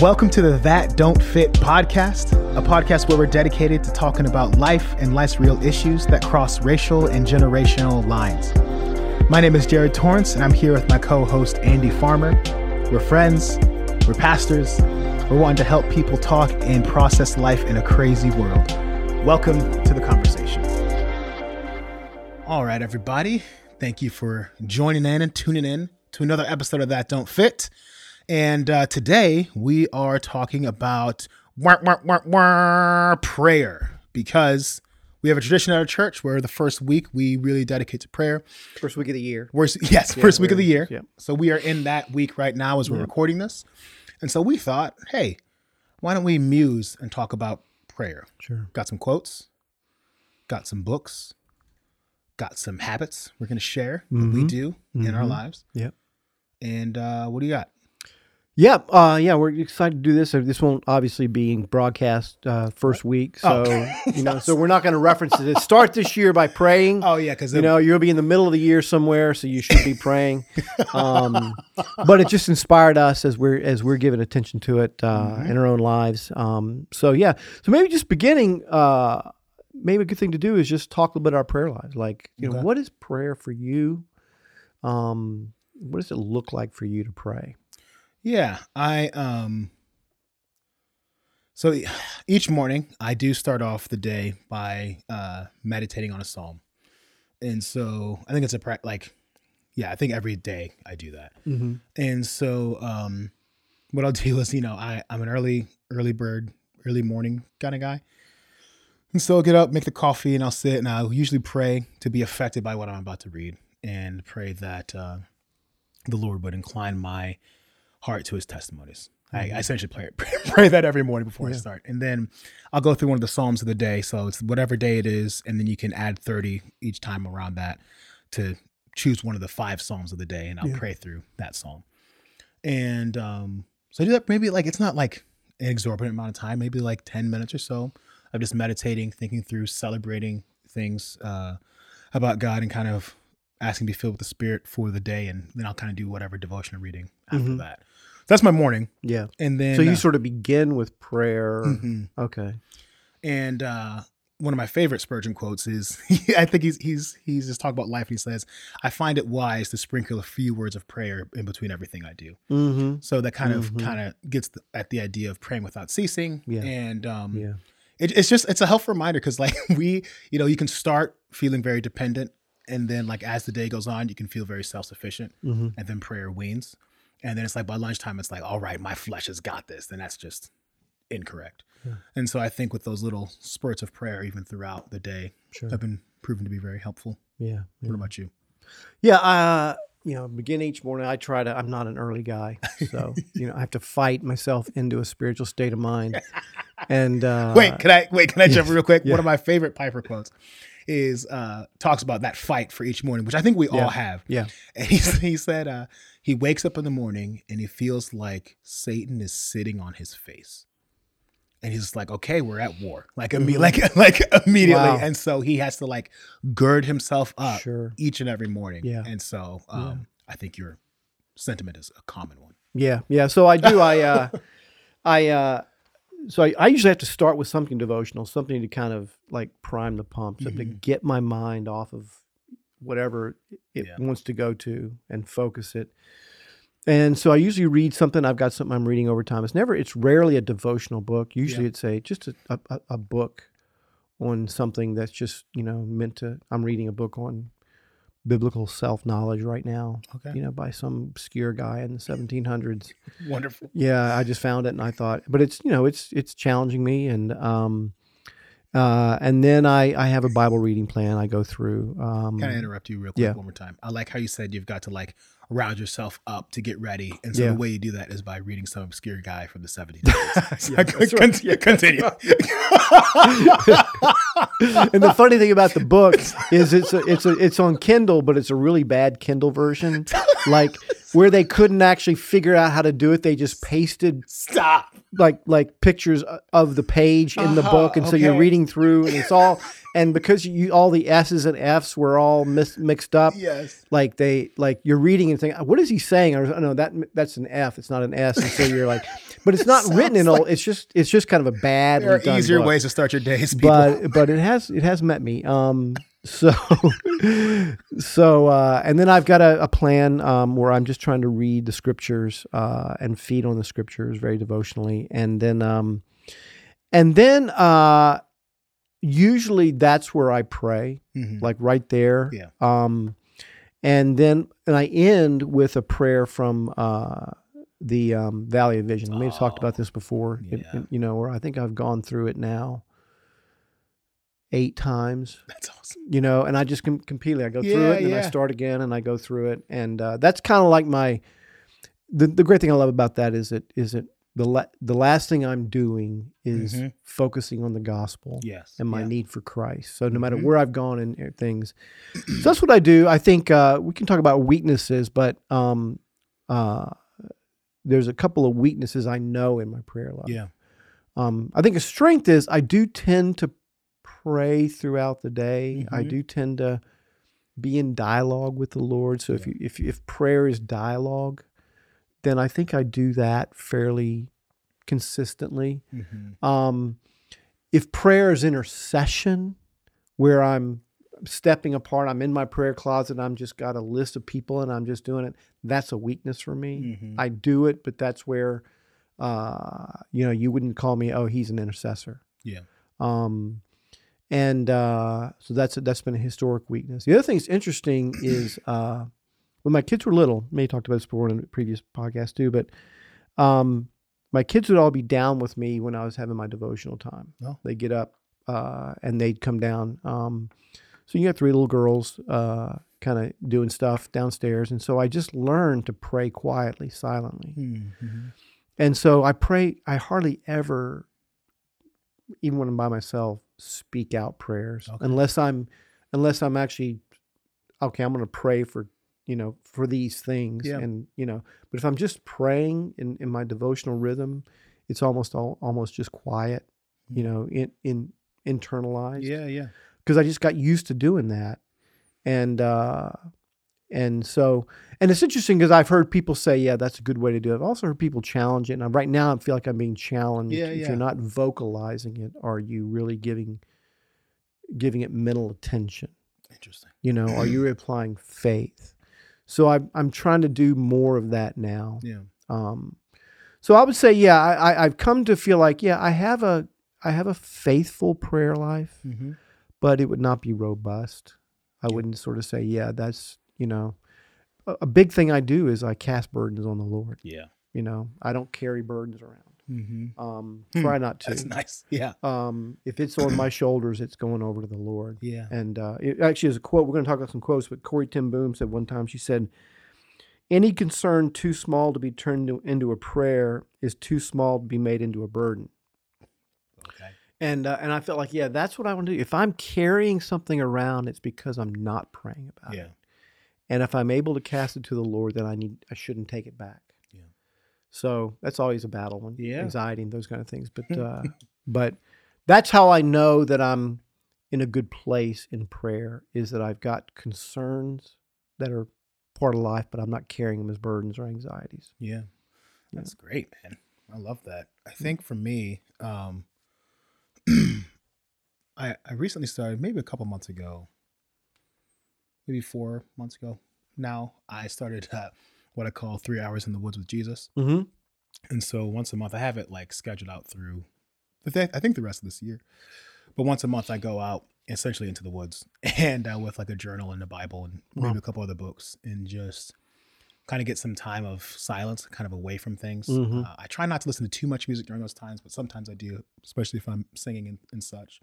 Welcome to the That Don't Fit podcast, a podcast where we're dedicated to talking about life and life's real issues that cross racial and generational lines. My name is Jared Torrance, and I'm here with my co host, Andy Farmer. We're friends, we're pastors, we're wanting to help people talk and process life in a crazy world. Welcome to the conversation. All right, everybody. Thank you for joining in and tuning in to another episode of That Don't Fit. And uh, today we are talking about wah, wah, wah, wah, prayer because we have a tradition at our church where the first week we really dedicate to prayer. First week of the year. We're, yes, first week of the year. yeah. So we are in that week right now as we're recording this. And so we thought, hey, why don't we muse and talk about prayer? Sure. Got some quotes, got some books, got some habits we're going to share that we do in our lives. Yep. And uh, what do you got? Yeah, uh, yeah, we're excited to do this. This won't obviously be broadcast uh, first week, so you know, so we're not going to reference it. Start this year by praying. Oh, yeah, because you know, you'll be in the middle of the year somewhere, so you should be praying. Um, but it just inspired us as we're as we're giving attention to it uh, in our own lives. Um, so yeah, so maybe just beginning. Uh, maybe a good thing to do is just talk a little bit about our prayer lives. Like, you know, what is prayer for you? Um, what does it look like for you to pray? Yeah, I um so each morning I do start off the day by uh meditating on a psalm. And so I think it's a pra- like yeah, I think every day I do that. Mm-hmm. And so um what I'll do is, you know, I I'm an early early bird, early morning kind of guy. And so I'll get up, make the coffee, and I'll sit and I'll usually pray to be affected by what I'm about to read and pray that uh, the Lord would incline my heart to his testimonies. I, I essentially pray, pray that every morning before I start. And then I'll go through one of the Psalms of the day. So it's whatever day it is. And then you can add 30 each time around that to choose one of the five Psalms of the day. And I'll Yeah. pray through that Psalm. And um, so I do that maybe like, it's not like an exorbitant amount of time, maybe like 10 minutes or so of just meditating, thinking through, celebrating things uh, about God and kind of asking to be filled with the Spirit for the day. And then I'll kind of do whatever devotional reading after Mhm. that. That's my morning. Yeah. And then, So you uh, sort of begin with prayer. mhm. Okay. and uh, one of my favorite Spurgeon quotes is, I think he's he's he's just talking about life. And he says, "I find it wise to sprinkle a few words of prayer in between everything I do." Mm-hmm. So that kind of Mhm. kind of gets the, at the idea of praying without ceasing. Yeah. And um, Yeah. it, it's just it's a helpful reminder because like we you know you can start feeling very dependent and then like as the day goes on you can feel very self-sufficient Mm-hmm. and then prayer wanes and then it's like by lunchtime it's like all right my flesh has got this then that's just incorrect Yeah. and so i think with those little spurts of prayer even throughout the day Sure. have been proven to be very helpful Yeah. Yeah. what about you Yeah, uh, you know, begin each morning. I try to. I'm not an early guy, so you know, I have to fight myself into a spiritual state of mind. And uh, wait can i wait can i jump real quick yeah. one of my favorite piper quotes is uh talks about that fight for each morning which i think we Yeah. all have Yeah. And he, he said uh, he wakes up in the morning and he feels like Satan is sitting on his face. And he's like, okay, we're at war. Like, Mhm. like, like immediately. Wow. And so he has to like gird himself up Sure. each and every morning. Yeah. And so um, I think your sentiment is a common one. Yeah. Yeah. So I do. I. Uh, I. Uh, so I, I usually have to start with something devotional, something to kind of like prime the pump, something to Mhm. get my mind off of whatever it Yeah. wants to go to and focus it. And so I usually read something. I've got something I'm reading over time. It's never. It's rarely a devotional book. Usually Yeah. it's a just a, a- a book on something that's just you know meant to. I'm reading a book on biblical self knowledge right now. Okay. You know, by some obscure guy in the 1700s. Wonderful. Yeah, I just found it and I thought, but it's you know it's it's challenging me and um, uh, and then I I have a Bible reading plan I go through. Um, Can I interrupt you real quick yeah. one more time? I like how you said you've got to like rouse yourself up to get ready. And so Yeah. the way you do that is by reading some obscure guy from the 70s. Yeah, right. Continue. continue. and the funny thing about the book is it's a, it's a, it's on Kindle, but it's a really bad Kindle version. Like where they couldn't actually figure out how to do it. They just pasted Stop. like like pictures of the page in the Uh-huh, book, and so you're reading through, and it's all and because you all the S's and F's were all mis- mixed up. Yes. Like they like you're reading and thinking, what is he saying? Or no, that that's an F. It's not an S. And so you're like, but it's not written in Sounds all. It's just it's just kind of a bad. There are easier ways to start your days, people. but but it has it has met me. Um, so so uh, and then I've got a, a plan um, where I'm just trying to read the scriptures uh, and feed on the scriptures very devotionally, and then um, and then uh, usually that's where I pray, Mhm. like right there. Yeah. Um, and then and I end with a prayer from uh, the um, Valley of Vision. I may have talked about this before. Yeah. it- you know, where I think I've gone through it now eight times. That's awesome. You know, and I just com- completely I go through it and then I start again and I go through it, and uh, that's kind of like my. The, the great thing I love about that is it is it the la- the last thing I'm doing is Mhm. focusing on the gospel Yes. and my yeah. need for Christ. So no matter Mhm. where I've gone in uh, things, so that's what I do. I think uh, we can talk about weaknesses, but um, uh, there's a couple of weaknesses I know in my prayer life. Yeah. Um, I think a strength is I do tend to pray throughout the day. I Mhm. do tend to be in dialogue with the Lord. So if you if if prayer is dialogue, then I think I do that fairly consistently. Mhm. Um, if prayer is intercession, where I'm stepping apart, I'm in my prayer closet, I'm just got a list of people and I'm just doing it. That's a weakness for me. Mhm. I do it, but that's where, uh, you know, you wouldn't call me, oh, he's an intercessor. Yeah. Um, and uh, so that's that's been a historic weakness. The other thing that's interesting is uh, when my kids were little. May talked about this before in a previous podcast too, but um, my kids would all be down with me when I was having my devotional time. Oh. They get up uh, and they'd come down. Um, so you got three little girls uh, kind of doing stuff downstairs, and so I just learned to pray quietly, silently. Mhm. And so I pray, I hardly ever, even when I'm by myself, speak out prayers Okay. unless I'm, unless I'm actually, okay, I'm going to pray for, you know, for these things. Yeah. And, you know, but if I'm just praying in, in my devotional rhythm, it's almost all, almost just quiet, you know, in, in internalized Yeah. Yeah. because I just got used to doing that, and uh, and so and it's interesting because I've heard people say, yeah, that's a good way to do it. I've also heard people challenge it, and I, right now I feel like I'm being challenged. Yeah, if yeah. you're not vocalizing it, are you really giving giving it mental attention? Interesting. You know, are you applying faith? So I'm I'm trying to do more of that now. Yeah. Um, so I would say, yeah, I, I, I've come to feel like, yeah, I have a I have a faithful prayer life Mm-hmm. but it would not be robust. I wouldn't sort of say, yeah, that's, you know, a, a big thing I do is I cast burdens on the Lord. Yeah. You know, I don't carry burdens around. Mm-hmm. Um, Hmm, try not to. That's nice. Yeah. Um, if it's on my shoulders, it's going over to the Lord. Yeah. And uh, it actually is a quote. We're going to talk about some quotes, but Corrie Ten Boom said one time, she said, any concern too small to be turned into, into a prayer is too small to be made into a burden. Okay. And uh, and I felt like, yeah, that's what I want to do. If I'm carrying something around, it's because I'm not praying about Yeah. it. And if I'm able to cast it to the Lord, then I need I shouldn't take it back. Yeah. So that's always a battle when Yeah. anxiety and those kind of things. But uh, but that's how I know that I'm in a good place in prayer is that I've got concerns that are part of life, but I'm not carrying them as burdens or anxieties. Yeah. That's great, man. I love that. I think for me, um, I I recently started maybe a couple months ago, maybe four months ago. Now I started uh, what I call three hours in the woods with Jesus, Mm-hmm. and so once a month I have it like scheduled out through, the th- I think the rest of this year. But once a month I go out essentially into the woods and uh, with like a journal and a Bible and maybe Wow. a couple other books and just kind of get some time of silence, kind of away from things. Mhm. Uh, I try not to listen to too much music during those times, but sometimes I do, especially if I'm singing and, and such.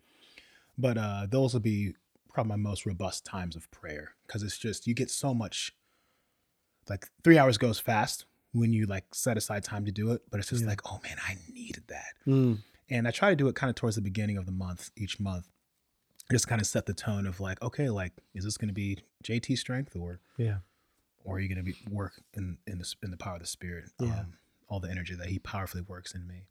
But uh, those will be probably my most robust times of prayer because it's just you get so much. Like three hours goes fast when you like set aside time to do it, but it's just Yeah. like, oh man, I needed that. Mm. And I try to do it kind of towards the beginning of the month, each month. Just kind of set the tone of like, okay, like, is this going to be JT strength or Yeah. or are you going to be work in in the in the power of the Spirit? Yeah. Um, all the energy that He powerfully works in me,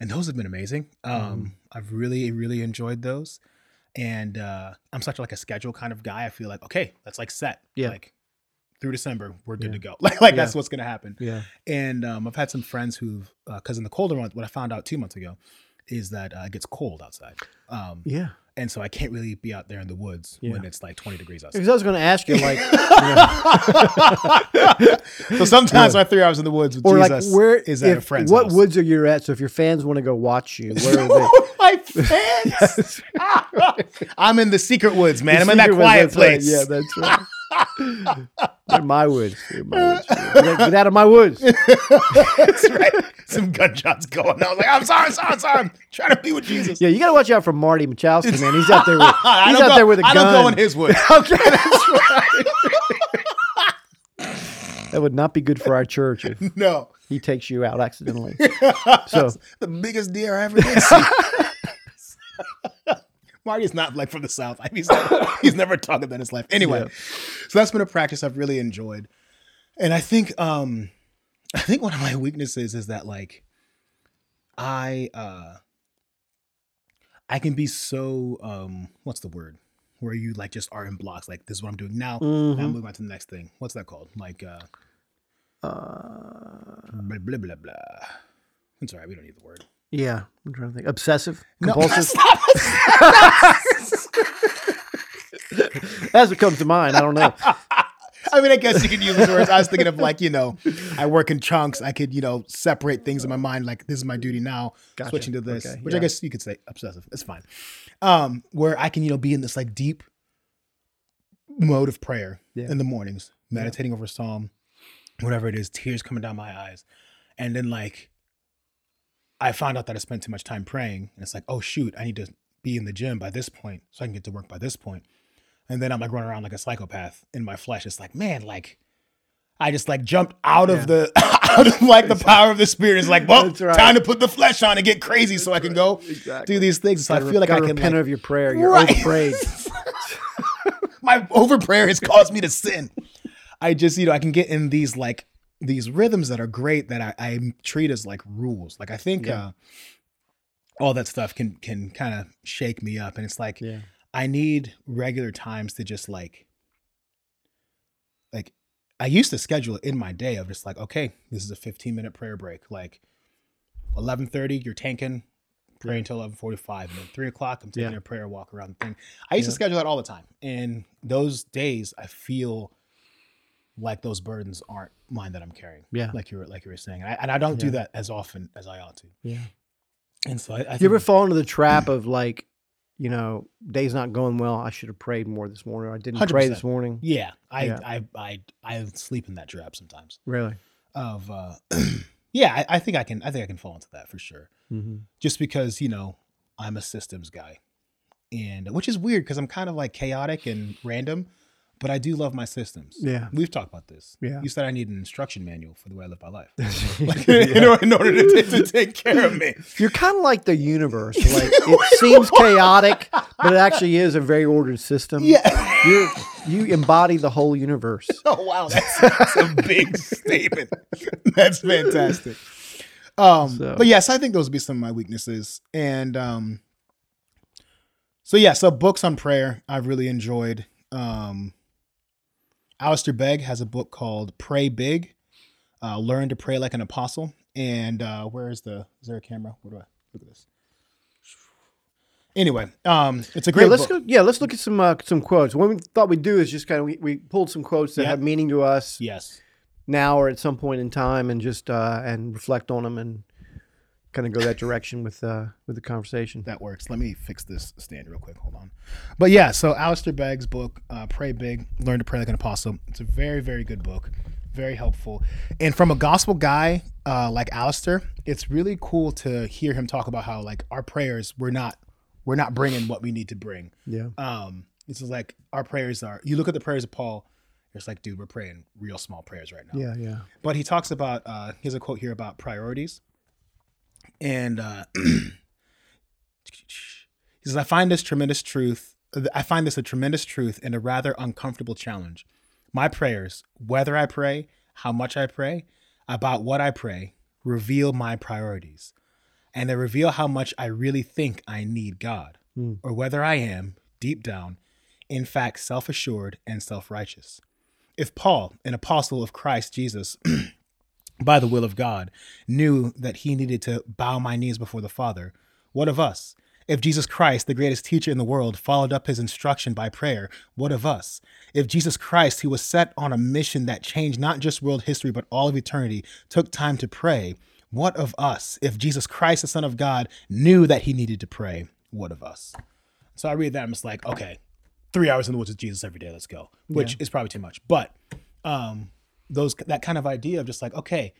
and those have been amazing. Um, Mm-hmm. I've really really enjoyed those, and uh, I'm such like a schedule kind of guy. I feel like okay, that's like set. Yeah. Like through December, we're good Yeah. to go. Like like Yeah. that's what's going to happen. Yeah. And um, I've had some friends who've, because in the colder month, what I found out two months ago is that uh, it gets cold outside. Um, Yeah. And so I can't really be out there in the woods Yeah. when it's like 20 degrees outside. Because I was going to ask you, like, so sometimes my three hours in the woods with or like, where is at a if- friend's What house. woods are you at? So if your fans want to go watch you, where are they? my fans. I'm in the secret woods, man. I'm in that Secret woods, quiet that's right. place. Yeah, that's right. They're my woods. They're my woods. Get get out of my woods. That's right. Some gunshots going. I was like, I'm sorry, I'm sorry, I'm sorry. I'm trying to be with Jesus. Yeah, you got to watch out for Marty Machowski, man. He's out there with, I he's out go- there with a I gun. don't go in his woods. okay, that's right. that would not be good for our church if No. he takes you out accidentally. So the biggest deer I ever did see. Marty's not like from the south. I mean, he's, not, he's never talked about his life. Anyway, Yeah. so that's been a practice I've really enjoyed, and I think um, I think one of my weaknesses is that like I uh, I can be so um, what's the word where you like just are in blocks. Like this is what I'm doing now. Now I'm moving on to the next thing. What's that called? Like uh, uh, blah blah blah blah. I'm sorry, we don't need the word. Yeah, I'm trying to think. Obsessive, No, compulsive. stop. That's what comes to mind. I don't know. I mean, I guess you could use those words. I was thinking of like, you know, I work in chunks. I could, you know, separate things in my mind. Like, this is my duty now. Gotcha. Switching to this, Okay, which I guess you could say obsessive. It's fine. Um, where I can, you know, be in this like deep mode of prayer Yeah. in the mornings, meditating over a psalm, whatever it is, tears coming down my eyes, and then like, I found out that I spent too much time praying, and it's like, oh shoot, I need to be in the gym by this point so I can get to work by this point. And then I'm like running around like a psychopath in my flesh. It's like, man, like I just like jumped out Yeah. of the out of like the power of the spirit. It's like, well, That's right. time to put the flesh on and get crazy so I can go Exactly. do these things. So I feel like I can repent like, of your prayer. You're Right. overprayed. my over prayer has caused me to sin. I just, you know, I can get in these like these rhythms that are great that I, I treat as like rules. Like I think Yeah. uh all that stuff can can kind of shake me up. And it's like Yeah. I need regular times to just like like I used to schedule it in my day of just like, okay, this is a 15 minute prayer break. Like 11:30, you're tanking, pray until 11:45, and then three o'clock, I'm taking Yeah. a prayer walk around the thing. I used to schedule that all the time, and those days I feel like those burdens aren't mine that I'm carrying. Yeah. like you were like you were saying, and I, and I don't do that as often as I ought to. Yeah. And so I, I You ever fall into the trap of like, you know, day's not going well. I should have prayed more this morning. Or I didn't pray 100%. this morning. yeah, I, Yeah. I I I sleep in that trap sometimes. Really? Of uh, yeah, I, I think I can I think I can fall into that for sure. Mm-hmm. just because you know I'm a systems guy, and which is weird because I'm kind of like chaotic and random, but I do love my systems. Yeah. we've talked about this. Yeah. you said I need an instruction manual for the way I live my life, like, in, order, in order to, to take care of me. You're kind of like the universe. Like it seems chaotic, but it actually is a very ordered system. Yeah. You're you embody the whole universe. Oh wow, that's, that's a big statement. That's fantastic. Um, So- but yes, I think those would be some of my weaknesses. And um, so yeah, so books on prayer I've really enjoyed. Um, Alistair Begg has a book called Pray Big, uh, Learn to Pray Like an Apostle. And uh, where is the? Is there a camera? Where do I look at this? Anyway, um, it's a great Yeah, let's book. go. Yeah, let's look at some uh, some quotes. What we thought we'd do is just kind of we, we pulled some quotes that have meaning to us Yes. now or at some point in time, and just uh, and reflect on them and kind of go that direction with uh, with the conversation. that works. Let me fix this stand real quick. Hold on. But yeah, so Alistair Begg's book, uh, Pray Big, Learn to Pray Like an Apostle. It's a very, very good book. Very helpful. And from a gospel guy uh, like Alistair, it's really cool to hear him talk about how like our prayers, we're not we're not bringing what we need to bring. Yeah. Um, this is like our prayers are. You look at the prayers of Paul. It's like, dude, we're praying real small prayers right now. Yeah. Yeah. But he talks about uh has a quote here about priorities. And uh he says, I find this tremendous truth. I find this a tremendous truth and a rather uncomfortable challenge. My prayers, whether I pray, how much I pray, about what I pray, reveal my priorities. And they reveal how much I really think I need God, Mm. or whether I am, deep down, in fact, self assured and self righteous. If Paul, an apostle of Christ Jesus, by the will of God, knew that he needed to bow my knees before the Father, what of us? If Jesus Christ, the greatest teacher in the world, followed up his instruction by prayer, what of us? If Jesus Christ, who was set on a mission that changed not just world history but all of eternity, took time to pray, what of us? If Jesus Christ, the Son of God, knew that he needed to pray, what of us? So I read that, I'm just like, okay, three hours in the woods with Jesus every day, let's go, which is probably too much. But um, those that kind of idea of just like, okay,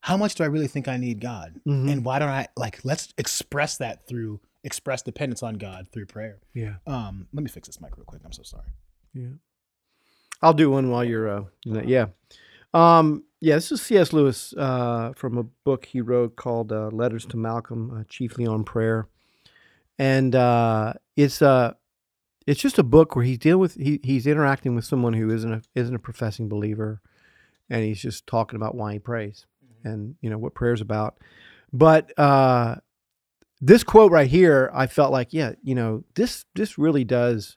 how much do I really think I need God? And why don't I like let's express that through express dependence on God through prayer. Yeah. Um, let me fix this mic real quick. I'm so sorry. Yeah. I'll do one while you're uh doing that. yeah. Um yeah, this is C.S. Lewis uh from a book he wrote called uh, Letters to Malcolm, uh, chiefly on prayer. And uh it's uh it's just a book where he's dealing with he, he's interacting with someone who isn't a isn't a professing believer and he's just talking about why he prays and you know what prayer's about. But uh this quote right here, I felt like, yeah, you know, this this really does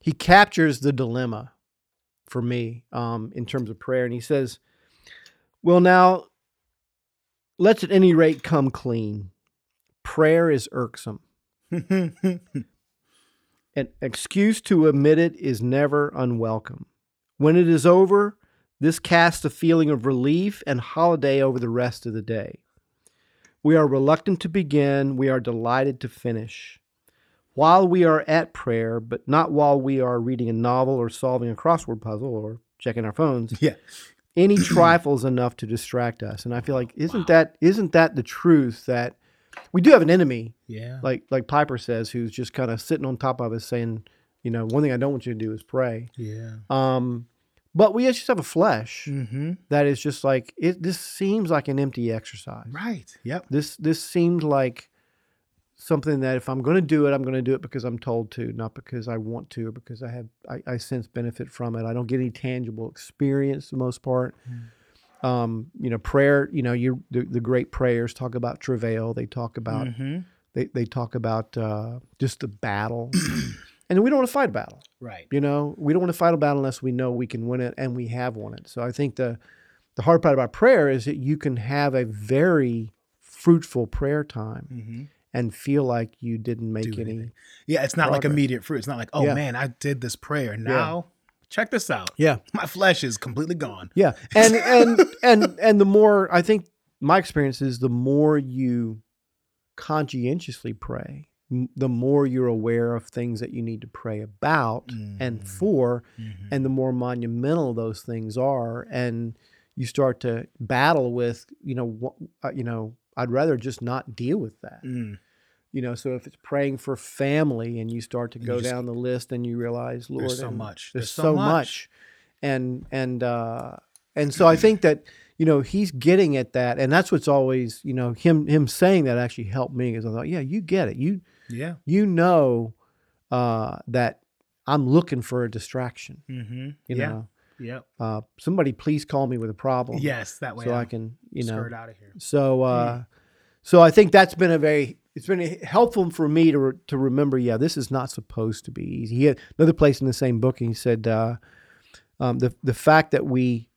he captures the dilemma for me um, in terms of prayer. And he says, Well, now let's at any rate come clean. Prayer is irksome. An excuse to omit it is never unwelcome. When it is over, this casts a feeling of relief and holiday over the rest of the day. We are reluctant to begin, we are delighted to finish while we are at prayer, but not while we are reading a novel or solving a crossword puzzle or checking our phones. yeah. Any trifle is enough to distract us. And I feel like isn't that isn't that the truth that we do have an enemy, Yeah. like like Piper says, who's just kind of sitting on top of us saying, you know, one thing I don't want you to do is pray. yeah. Um, but we just have a flesh Mm-hmm. that is just like it. This seems like an empty exercise. Right. Yep. This this seemed like something that if I'm going to do it, I'm going to do it because I'm told to, not because I want to or because I have I, I sense benefit from it. I don't get any tangible experience for the most part. Um, you know, prayer. You know, you the, the great prayers talk about travail. They talk about Mm-hmm. they they talk about uh, just the battle, and we don't want to fight a battle. Right. You know, we don't want to fight a battle unless we know we can win it, and we have won it. So I think the the hard part about prayer is that you can have a very fruitful prayer time Mm-hmm. and feel like you didn't make Do any. anything. Yeah. It's not like immediate fruit. It's not like, oh Yeah. man, I did this prayer. Now check this out. Yeah, My flesh is completely gone. yeah, and and and and the more I think my experience is the more you conscientiously pray, the more you're aware of things that you need to pray about and Mm. for, Mhm. and the more monumental those things are and you start to battle with you know what uh, you know i'd rather just not deal with that Mm. you know so if it's praying for family and you start to And go just- down the list and you realize lord There's so much. there's, There's so, so much. much. and and uh and so i think that you know he's getting at that and that's what's always you know him him saying that actually helped me because i thought yeah you get it you Yeah. you know uh that i'm looking for a distraction Mm-hmm. you yeah. know Yep. uh, somebody please call me with a problem. Yes. That way. so I'm I can, you know. skirt out of here. So, uh, so I think that's been a very, it's been helpful for me to re- to remember. Yeah, this is not supposed to be easy. He had another place in the same book, and he said uh, um, the the fact that we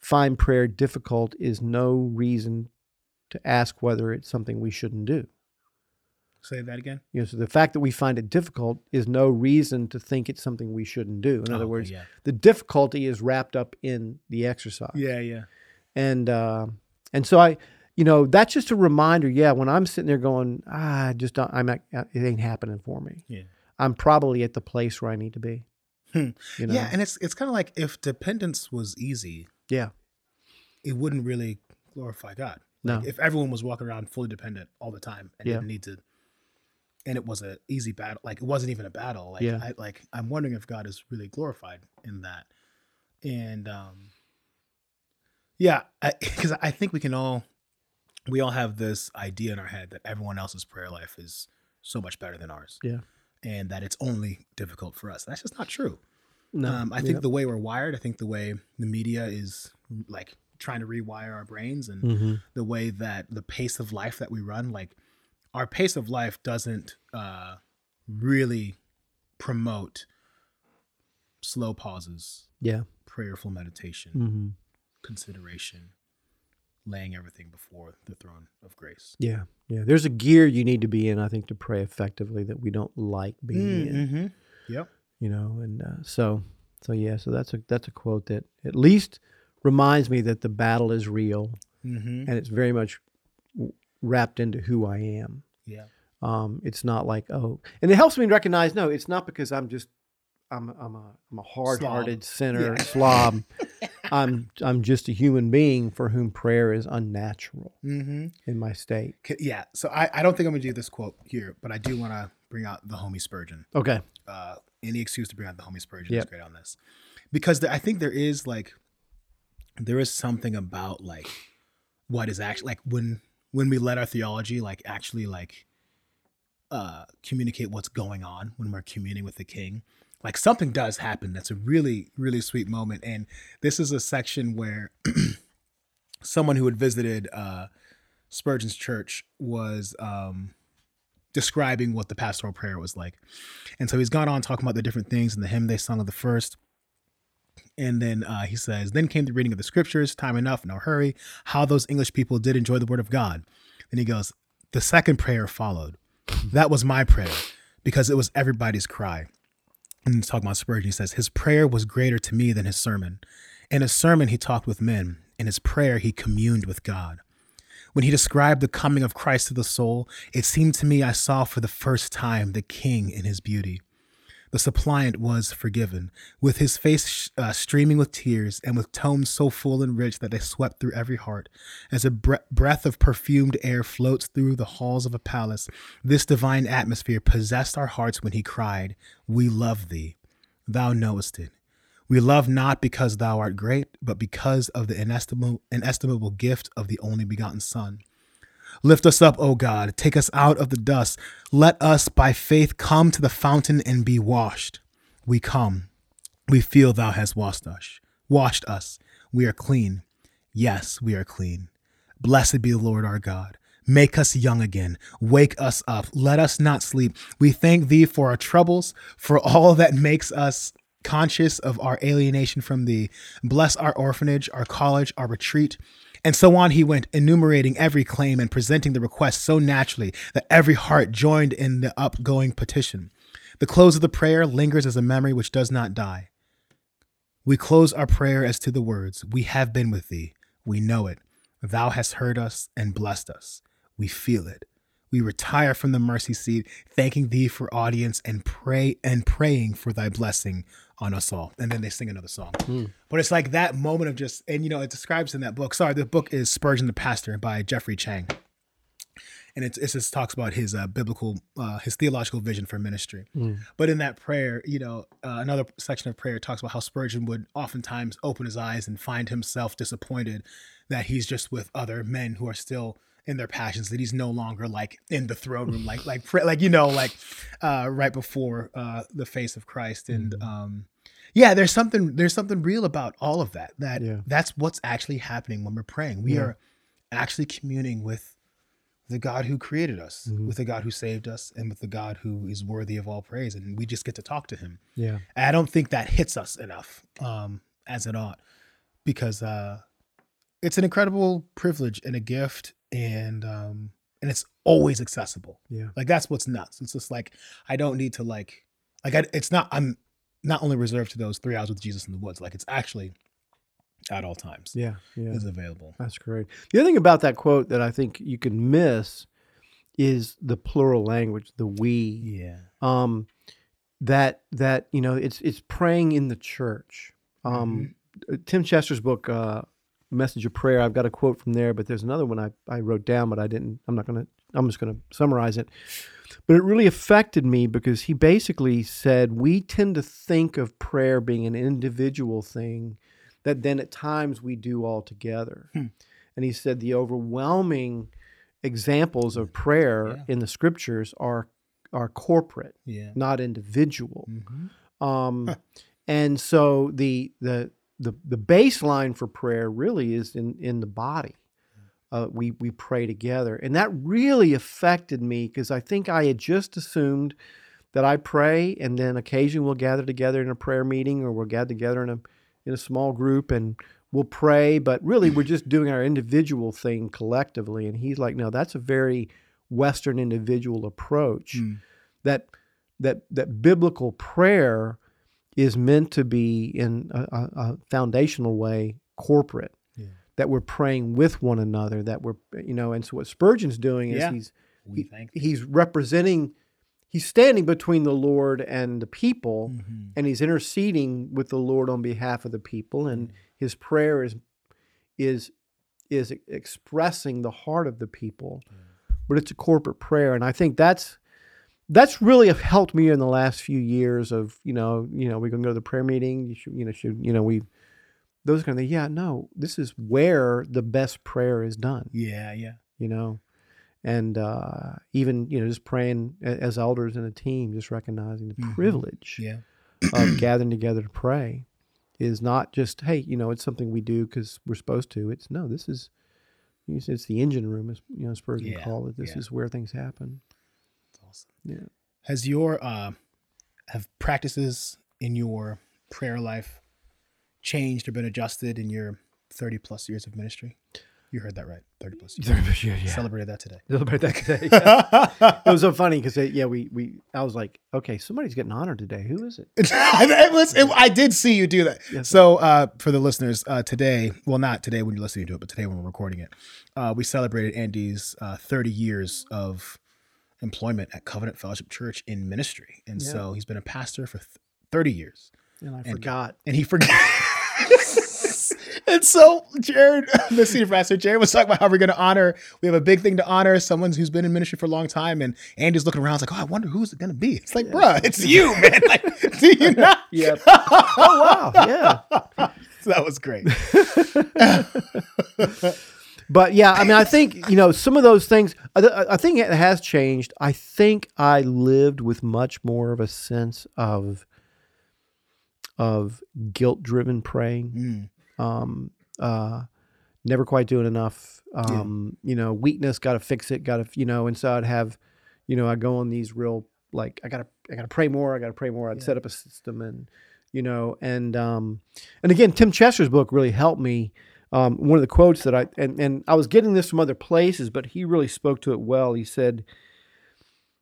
find prayer difficult is no reason to ask whether it's something we shouldn't do. Say that again. You know, so the fact that we find it difficult is no reason to think it's something we shouldn't do. In Oh, other words, yeah. the difficulty is wrapped up in the exercise. Yeah. Yeah. and uh, and so I, you know, that's just a reminder. Yeah, when I'm sitting there going, ah, I just don't, I'm not, it ain't happening for me. Yeah. I'm probably at the place where I need to be. Hmm. You know? Yeah, and it's it's kind of like if dependence was easy, yeah, it wouldn't really glorify God. no, Like if everyone was walking around fully dependent all the time and Yeah. didn't need to, and it was a easy battle, like it wasn't even a battle. Like Yeah. I like I'm wondering if God is really glorified in that, and um, yeah, because I, I think we can all we all have this idea in our head that everyone else's prayer life is so much better than ours. Yeah. and that it's only difficult for us. That's just not true. No, um, I think yeah. the way we're wired, I think the way the media is like trying to rewire our brains and Mhm. the way that the pace of life that we run, like our pace of life doesn't uh, really promote slow pauses, Yeah. prayerful meditation, hmm consideration, laying everything before the throne of grace. Yeah. Yeah. There's a gear you need to be in, I think, to pray effectively that we don't like being in. Mm-hmm. Yep. you know and uh, so so yeah so that's a that's a quote that at least reminds me that the battle is real Mm-hmm. and it's very much wrapped into who i am Yeah. um it's not like oh and it helps me recognize no it's not because i'm just i'm i'm a i'm a hard-hearted sinner Yeah. slob i'm i'm just a human being for whom prayer is unnatural Mm-hmm. in my state Yeah. So I, I don't think I'm gonna do this quote here, but I do want to bring out the homie Spurgeon. okay uh, any excuse to bring out the homie Spurgeon Yep. is great on this, because the, I think there is like there is something about like what is actually like when when we let our theology like actually like uh communicate what's going on when we're communing with the King. Like something does happen. That's a really really sweet moment, and this is a section where someone who had visited uh, Spurgeon's church was um, describing what the pastoral prayer was like. And so he's gone on talking about the different things and the hymn they sung of the first. And then uh, he says, Then came the reading of the scriptures, time enough, no hurry, how those English people did enjoy the word of God. Then he goes, The second prayer followed. That was my prayer because it was everybody's cry. And he's talking about Spurgeon. He says, His prayer was greater to me than his sermon. In his sermon, he talked with men. In his prayer, he communed with God. When he described the coming of Christ to the soul, it seemed to me I saw for the first time the King in his beauty. The suppliant was forgiven, with his face uh, streaming with tears and with tones so full and rich that they swept through every heart. As a bre- breath of perfumed air floats through the halls of a palace, this divine atmosphere possessed our hearts when he cried, We love thee. Thou knowest it. We love not because thou art great, but because of the inestimable, inestimable gift of the only begotten Son. Lift us up, O God. Take us out of the dust. Let us by faith come to the fountain and be washed. We come. We feel thou hast washed us. Washed us. We are clean. Yes, we are clean. Blessed be the Lord our God. Make us young again. Wake us up. Let us not sleep. We thank thee for our troubles, for all that makes us conscious of our alienation from thee. Bless our orphanage, our college, our retreat. And so on he went, enumerating every claim and presenting the request so naturally that every heart joined in the upgoing petition. The close of the prayer lingers as a memory which does not die. We close our prayer as to the words, We have been with thee. We know it. Thou hast heard us and blessed us. We feel it. We retire from the mercy seat, thanking thee for audience and pray and praying for thy blessing on us all. And then they sing another song. But it's like that moment of just, and you know, it describes in that book. Sorry, the book is Spurgeon the Pastor by Geoffrey Chang. And it, it just talks about his uh, biblical, uh, his theological vision for ministry. But in that prayer, you know, uh, another section of prayer talks about how Spurgeon would oftentimes open his eyes and find himself disappointed that he's just with other men who are still in their passions that he's no longer like in the throne room like like like you know like uh right before uh the face of Christ and um yeah there's something there's something real about all of that that Yeah. that's what's actually happening when we're praying we Yeah. are actually communing with the God who created us Mhm. with the God who saved us and with the God who is worthy of all praise and we just get to talk to him Yeah. I don't think that hits us enough um, as it ought because uh, it's an incredible privilege and a gift, and um, and it's always accessible. Yeah. Like that's what's nuts. It's just like I don't need to like like I, it's not. I'm not only reserved to those three hours with Jesus in the woods. Like it's actually at all times Yeah. Yeah. is available. That's great. The other thing about that quote that I think you can miss is the plural language, the we. Yeah. Um, that that you know, it's it's praying in the church. Um, Tim Chester's book, uh, Message of Prayer. I've got a quote from there, but there's another one I, I wrote down, but I didn't. I'm not gonna. I'm just gonna summarize it. But it really affected me because he basically said we tend to think of prayer being an individual thing that then at times we do all together. Hmm. And he said the overwhelming examples of prayer Yeah. in the scriptures are are corporate, Yeah. not individual. hmm Um, and so the the the the baseline for prayer really is in in the body. Uh, we we pray together, and that really affected me because I think I had just assumed that I pray, and then occasionally we'll gather together in a prayer meeting, or we'll gather together in a in a small group, and we'll pray. But really, we're just doing our individual thing collectively. And he's like, no, that's a very Western individual approach. Mm. That that that biblical prayer is meant to be in a, a, foundational way corporate. Yeah. That we're praying with one another. That we're you know, and so what Spurgeon's doing is Yeah. he's thee. he's representing he's standing between the lord and the people Mhm. and he's interceding with the lord on behalf of the people and his prayer is is is expressing the heart of the people but it's a corporate prayer and i think that's that's really helped me in the last few years of you know you know we can go to the prayer meeting you should you know should you know we those kind of things yeah no this is where the best prayer is done Yeah, yeah. you know and uh, even you know just praying as elders in a team just recognizing the Mhm. privilege Yeah. of gathering together to pray is not just hey you know it's something we do because we're supposed to it's no this is it's the engine room as you know Spurgeon Yeah, called it this yeah. is where things happen. Yeah Has your uh have practices in your prayer life changed or been adjusted in your 30 plus years of ministry? You heard that right. 30 plus years. yeah, yeah. Celebrated that today. Celebrate that today. Yeah. it was so funny because yeah, we we I was like, okay, somebody's getting honored today. Who is it? it was, it- I did see you do that. Yes. So, uh, for the listeners, uh, today, well, not today when you're listening to it, but today when we're recording it, uh, we celebrated Andy's uh, 30 years of employment at Covenant Fellowship Church in ministry. And Yeah. so he's been a pastor for th- 30 years And I And- forgot. and he forgot. and so Jared, the senior pastor, Jared was talking about how we're going to honor. We have a big thing to honor someone who's been in ministry for a long time, and Andy's looking around, like, oh, I wonder who's it going to be. It's like, bruh, it's you, man. Like, do you not? Yeah. oh wow. Yeah. So that was great. But yeah, I mean, I think you know some of those things. I, I think it has changed. I think I lived with much more of a sense of of guilt-driven praying. Mm, Um, uh, never quite doing enough. Um, You know, weakness. Got to fix it. Got to you know. And so I'd have, you know, I go on these real like I gotta I gotta pray more. I gotta pray more. I'd Yeah. set up a system and you know and um and again Tim Chester's book really helped me. Um, one of the quotes that I and, and I was getting this from other places, but he really spoke to it well. He said,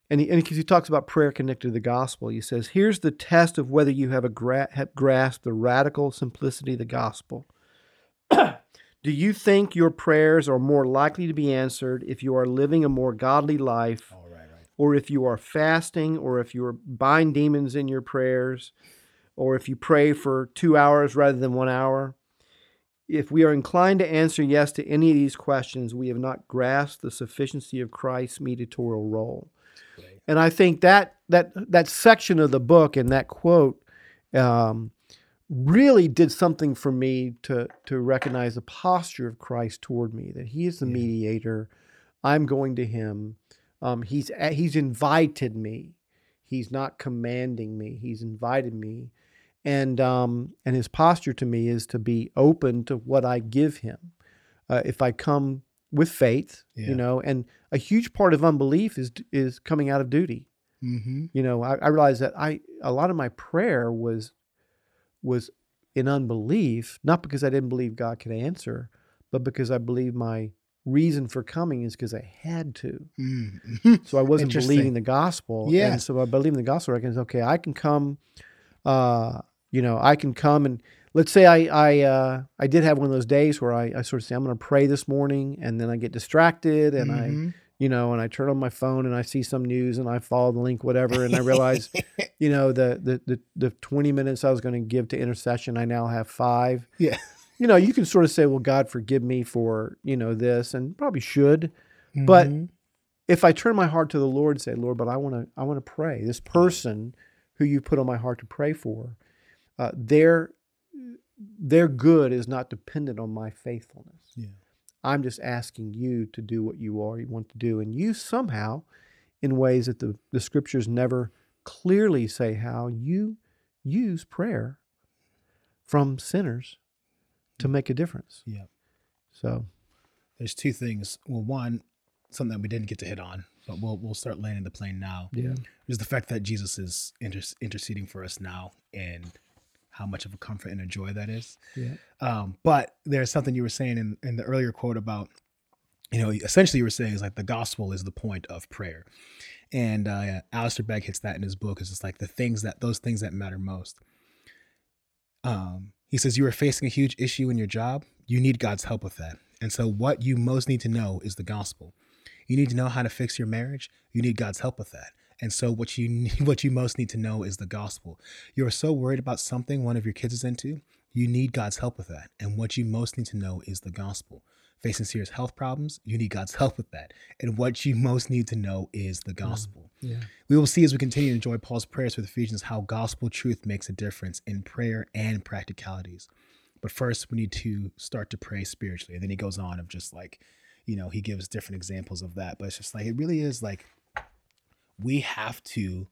and he, and because he talks about prayer connected to the gospel, he says, "Here's the test of whether you have a gra- have grasped the radical simplicity of the gospel. Do you think your prayers are more likely to be answered if you are living a more godly life, all right, right. or if you are fasting, or if you are bind demons in your prayers, or if you pray for two hours rather than one hour?" If we are inclined to answer yes to any of these questions, we have not grasped the sufficiency of Christ's mediatorial role. And I think that that that section of the book and that quote um, really did something for me to to recognize the posture of Christ toward me that He is the Yeah. mediator. I'm going to Him. Um, he's He's invited me. He's not commanding me. He's invited me, and um, and His posture to me is to be open to what I give Him. Uh, if I come with faith, Yeah. you know, and a huge part of unbelief is is coming out of duty. Mm-hmm. You know, I, I realized that I a lot of my prayer was was in unbelief, not because I didn't believe God could answer, but because I believed my reason for coming is because I had to. Mm-hmm. So I wasn't believing the gospel. Yeah. And so I believe in the gospel. I recognize, okay, I can come, uh, you know, I can come and let's say I I uh, I did have one of those days where I, I sort of say I'm going to pray this morning, and then I get distracted and I Mhm. you know, and I turn on my phone and I see some news and I follow the link, whatever, and I realize, you know, the the the, the 20 minutes I was going to give to intercession, I now have five. Yeah. You know, you can sort of say, well, God forgive me for, you know, this, and probably should. But Mhm. If I turn my heart to the Lord and say, Lord, but I want to, I want to pray. This person who you put on my heart to pray for, uh, their their good is not dependent on my faithfulness. yeah. I'm just asking you to do what you are you want to do. And you somehow, in ways that the, the scriptures never clearly say how, you use prayer from sinners to make a difference. Yeah. So, There's two things. Well, one, something that we didn't get to hit on, but we'll we'll start landing the plane now. yeah. Is the fact that Jesus is inter- interceding for us now, and how much of a comfort and a joy that is. Yeah. Um, but there's something you were saying in, in the earlier quote about, you know, essentially you were saying is like the gospel is the point of prayer. And uh, Alistair Begg hits that in his book. It's just like the things that, those things that matter most. Um, he says, You are facing a huge issue in your job. You need God's help with that. And so, what you most need to know is the gospel. You need to know how to fix your marriage. You need God's help with that. And so, what you what you most need to know is the gospel. You are so worried about something one of your kids is into. You need God's help with that. And what you most need to know is the gospel. Facing serious health problems, you need God's help with that. And what you most need to know is the mm, gospel. Yeah. We will see as we continue to enjoy Paul's prayers with Ephesians how gospel truth makes a difference in prayer and practicalities. But first, we need to start to pray spiritually. And then he goes on of just like, you know, he gives different examples of that. But it's just like, it really is like, we have to,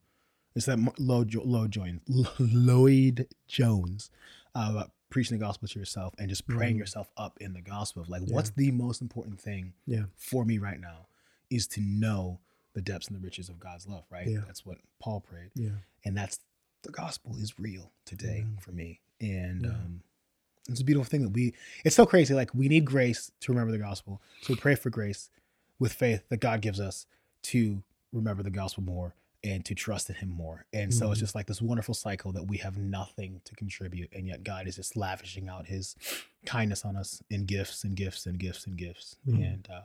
it's that Lloyd, Lloyd, Jones, Lloyd Jones uh, about preaching the gospel to yourself and just praying Mhm. yourself up in the gospel of like, Yeah. what's the most important thing Yeah. for me right now is to know the depths and the riches of God's love, right? Yeah. That's what Paul prayed. Yeah. And that's the gospel is real today Yeah. for me. And um, it's a beautiful thing that we, it's so crazy. Like we need grace to remember the gospel. So we pray for grace with faith that God gives us to remember the gospel more and to trust in him more. And so it's Mhm. just like this wonderful cycle that we have nothing to contribute. And yet God is just lavishing out his kindness on us in gifts and gifts and gifts and gifts. Mhm. And uh,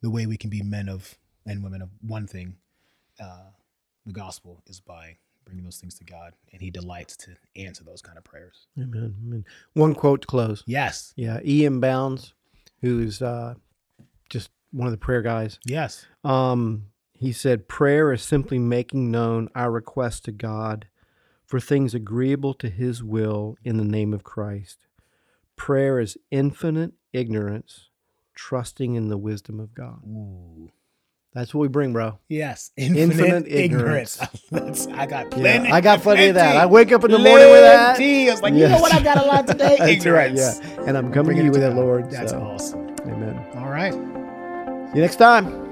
the way we can be men of and women of one thing, uh, the gospel, is by bringing those things to God. And he delights to answer those kind of prayers. Amen. Amen. One quote to close. Yes. Yeah. E.M. Bounds, who's uh, just one of the prayer guys. Yes. Um, he said, Prayer is simply making known our request to God for things agreeable to his will in the name of Christ. Prayer is infinite ignorance, trusting in the wisdom of God. Ooh. That's what we bring, bro. Yes. Infinite, Infinite ignorance. ignorance. I got Yeah, plenty. I got plenty of that. I wake up in the morning with that. I was like, you know what? I got a lot today. That's right, ignorance. yeah. And I'm coming to you with it, Lord. That's so, awesome. Amen. All right. See you next time.